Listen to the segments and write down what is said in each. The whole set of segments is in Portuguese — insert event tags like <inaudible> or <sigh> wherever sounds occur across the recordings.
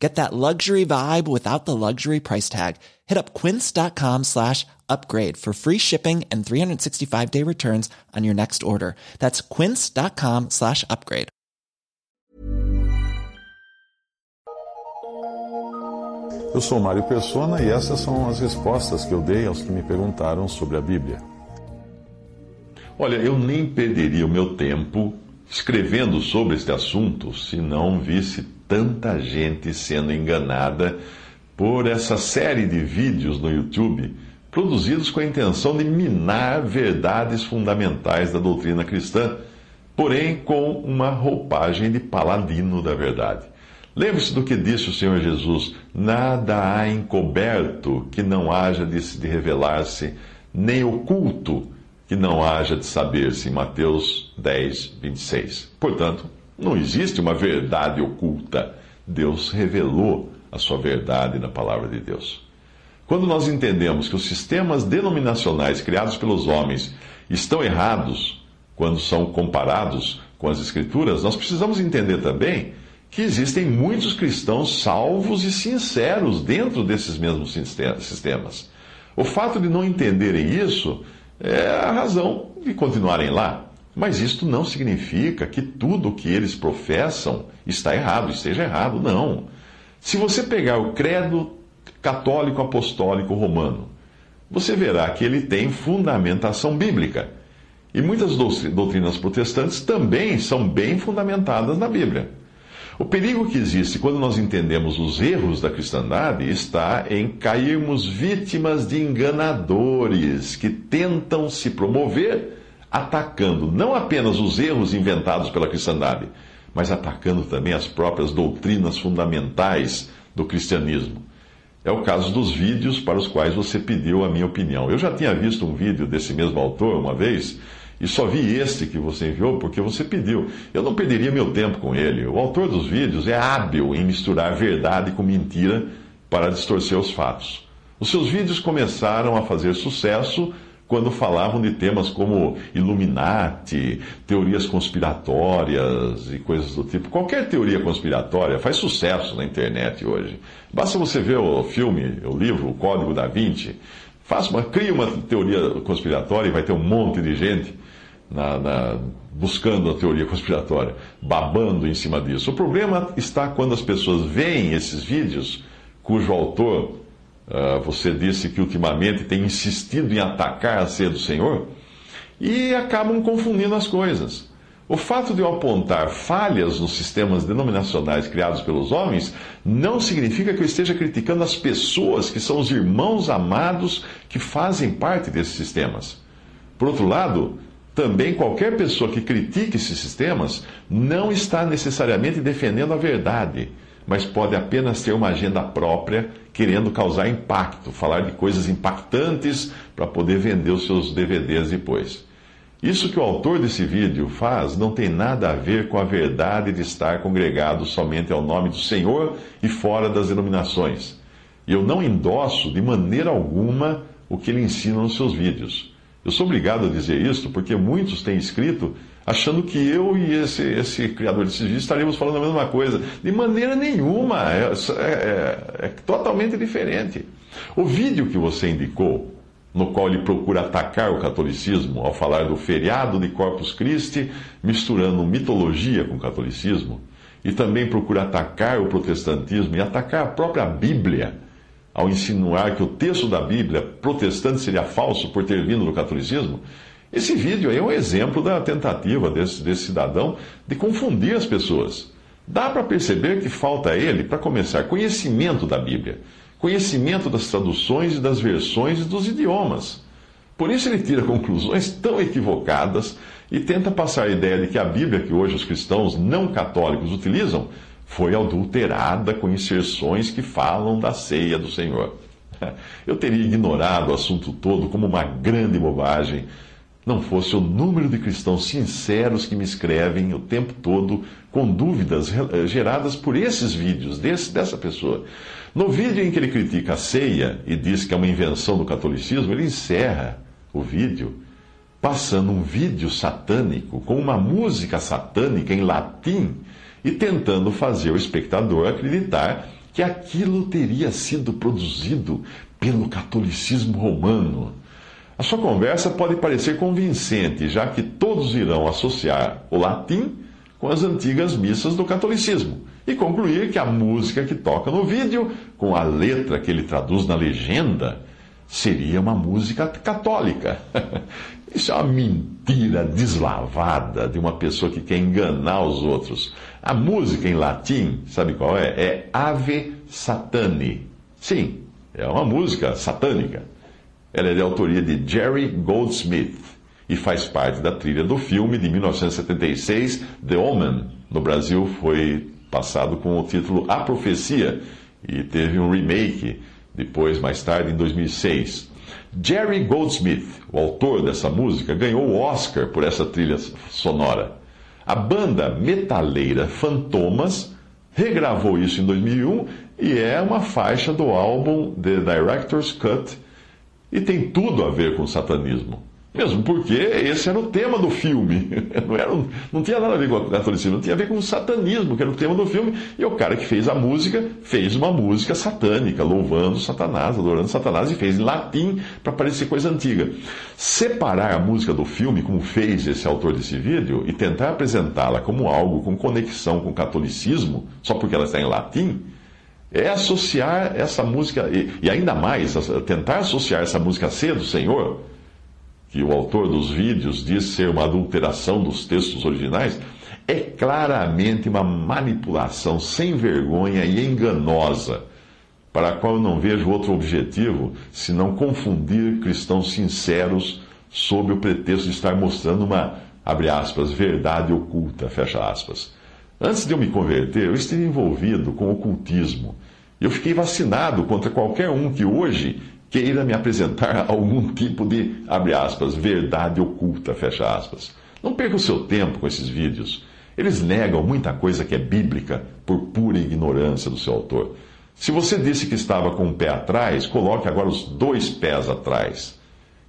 Get that luxury vibe without the luxury price tag. Hit up quince.com slash upgrade for free shipping and 365 day returns on your next order. That's quince.com slash upgrade. Eu sou Mário Persona e essas são as respostas que eu dei aos que me perguntaram sobre a Bíblia. Olha, eu nem perderia o meu tempo escrevendo sobre este assunto se não visse tanta gente sendo enganada por essa série de vídeos no YouTube produzidos com a intenção de minar verdades fundamentais da doutrina cristã, porém com uma roupagem de paladino da verdade. Lembre-se do que disse o Senhor Jesus: nada há encoberto que não haja de, revelar-se, nem oculto que não haja de saber-se, Mateus 10, 26. Portanto, não existe uma verdade oculta. Deus revelou a sua verdade na palavra de Deus. Quando nós entendemos que os sistemas denominacionais criados pelos homens estão errados quando são comparados com as Escrituras, nós precisamos entender também que existem muitos cristãos salvos e sinceros dentro desses mesmos sistemas. O fato de não entenderem isso é a razão de continuarem lá. Mas isto não significa que tudo o que eles professam está errado, esteja errado, não. Se você pegar o credo católico apostólico romano, você verá que ele tem fundamentação bíblica. E muitas doutrinas protestantes também são bem fundamentadas na Bíblia. O perigo que existe quando nós entendemos os erros da cristandade está em cairmos vítimas de enganadores que tentam se promover atacando não apenas os erros inventados pela cristandade, mas atacando também as próprias doutrinas fundamentais do cristianismo. É o caso dos vídeos para os quais você pediu a minha opinião. Eu já tinha visto um vídeo desse mesmo autor uma vez e só vi este que você enviou porque você pediu. Eu não perderia meu tempo com ele. O autor dos vídeos é hábil em misturar verdade com mentira para distorcer os fatos. Os seus vídeos começaram a fazer sucesso quando falavam de temas como Illuminati, teorias conspiratórias e coisas do tipo. Qualquer teoria conspiratória faz sucesso na internet hoje. Basta você ver o filme, o livro, o Código da Vinci. Faça uma, cria uma teoria conspiratória e vai ter um monte de gente na, na, buscando a teoria conspiratória, babando em cima disso. O problema está quando as pessoas veem esses vídeos cujo autor você disse que ultimamente tem insistido em atacar a ceia do Senhor e acabam confundindo as coisas. O fato de eu apontar falhas nos sistemas denominacionais criados pelos homens não significa que eu esteja criticando as pessoas que são os irmãos amados que fazem parte desses sistemas. Por outro lado, também qualquer pessoa que critique esses sistemas não está necessariamente defendendo a verdade mas pode apenas ter uma agenda própria, querendo causar impacto, falar de coisas impactantes para poder vender os seus DVDs depois. Isso que o autor desse vídeo faz não tem nada a ver com a verdade de estar congregado somente ao nome do Senhor e fora das denominações. E eu não endosso de maneira alguma o que ele ensina nos seus vídeos. Eu sou obrigado a dizer isso porque muitos têm escrito achando que eu e esse, esse criador desses vídeos estaríamos falando a mesma coisa. De maneira nenhuma, é, é, é, é totalmente diferente. O vídeo que você indicou, no qual ele procura atacar o catolicismo ao falar do feriado de Corpus Christi, misturando mitologia com catolicismo, e também procura atacar o protestantismo e atacar a própria Bíblia ao insinuar que o texto da Bíblia protestante seria falso por ter vindo do catolicismo, esse vídeo aí é um exemplo da tentativa desse, desse cidadão de confundir as pessoas. Dá para perceber que falta a ele, para começar, conhecimento da Bíblia, conhecimento das traduções e das versões e dos idiomas. Por isso ele tira <laughs> conclusões tão equivocadas e tenta passar a ideia de que a Bíblia que hoje os cristãos não católicos utilizam foi adulterada com inserções que falam da ceia do Senhor. <laughs> Eu teria ignorado o assunto todo como uma grande bobagem, não fosse o número de cristãos sinceros que me escrevem o tempo todo com dúvidas eh, geradas por esses vídeos desse, dessa pessoa. No vídeo em que ele critica a ceia e diz que é uma invenção do catolicismo, ele encerra o vídeo passando um vídeo satânico com uma música satânica em latim e tentando fazer o espectador acreditar que aquilo teria sido produzido pelo catolicismo romano. A sua conversa pode parecer convincente, já que todos irão associar o latim com as antigas missas do catolicismo e concluir que a música que toca no vídeo, com a letra que ele traduz na legenda, seria uma música católica. <laughs> Isso é uma mentira deslavada de uma pessoa que quer enganar os outros. A música em latim, sabe qual é? É Ave Satani. Sim, é uma música satânica. Ela é de autoria de Jerry Goldsmith e faz parte da trilha do filme de 1976, The Omen. No Brasil foi passado com o título A Profecia e teve um remake depois, mais tarde, em 2006. Jerry Goldsmith, o autor dessa música, ganhou o Oscar por essa trilha sonora. A banda metaleira Fantomas regravou isso em 2001 e é uma faixa do álbum The Director's Cut e tem tudo a ver com satanismo. Mesmo porque esse era o tema do filme. <laughs> Não, era, não tinha nada a ver com o catolicismo, não tinha a ver com o satanismo, que era o tema do filme. E o cara que fez a música fez uma música satânica, louvando Satanás, adorando Satanás, e fez em latim para parecer coisa antiga. Separar a música do filme, como fez esse autor desse vídeo, e tentar apresentá-la como algo com conexão com o catolicismo, só porque ela está em latim, é associar essa música, e, e ainda mais, tentar associar essa música ser do Senhor que o autor dos vídeos diz ser uma adulteração dos textos originais, é claramente uma manipulação sem vergonha e enganosa, para a qual eu não vejo outro objetivo senão confundir cristãos sinceros sob o pretexto de estar mostrando uma, abre aspas, verdade oculta, fecha aspas. Antes de eu me converter, eu estive envolvido com ocultismo. Eu fiquei vacinado contra qualquer um que hoje queira me apresentar <laughs> algum tipo de, abre aspas, verdade oculta, fecha aspas. Não perca o seu tempo com esses vídeos. Eles negam muita coisa que é bíblica por pura ignorância do seu autor. Se você disse que estava com um pé atrás, coloque agora os dois pés atrás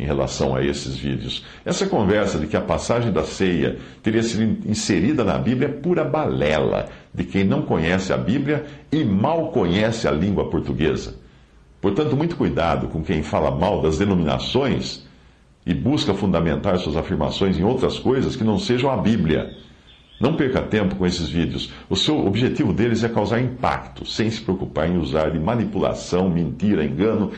em relação a esses vídeos. Essa conversa de que a passagem da ceia teria sido inserida na Bíblia é pura balela de quem não conhece a Bíblia e mal conhece a língua portuguesa. Portanto, muito cuidado com quem fala mal das denominações e busca fundamentar suas afirmações em outras coisas que não sejam a Bíblia. Não perca tempo com esses vídeos. O seu objetivo deles é causar impacto, sem se preocupar em usar de manipulação, mentira, engano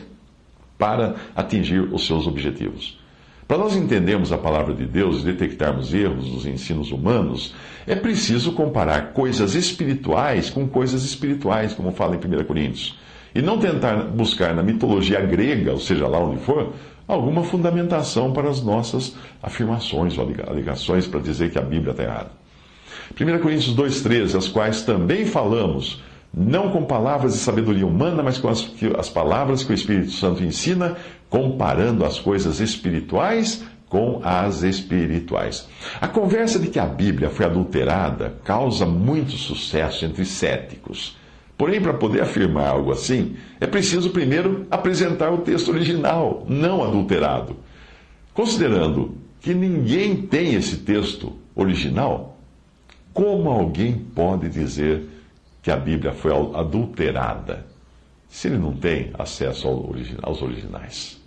para atingir os seus objetivos. Para nós entendermos a palavra de Deus e detectarmos erros dos ensinos humanos, é preciso comparar coisas espirituais com coisas espirituais, como fala em 1 Coríntios. E não tentar buscar na mitologia grega, ou seja lá onde for, alguma fundamentação para as nossas afirmações ou alegações para dizer que a Bíblia está errada. 1 Coríntios 2,13, as quais também falamos, não com palavras de sabedoria humana, mas com as, as palavras que o Espírito Santo ensina, comparando as coisas espirituais com as espirituais. A conversa de que a Bíblia foi adulterada causa muito sucesso entre céticos. Porém, para poder afirmar algo assim, é preciso primeiro apresentar o texto original, não adulterado. Considerando que ninguém tem esse texto original, como alguém pode dizer que a Bíblia foi adulterada, se ele não tem acesso aos originais.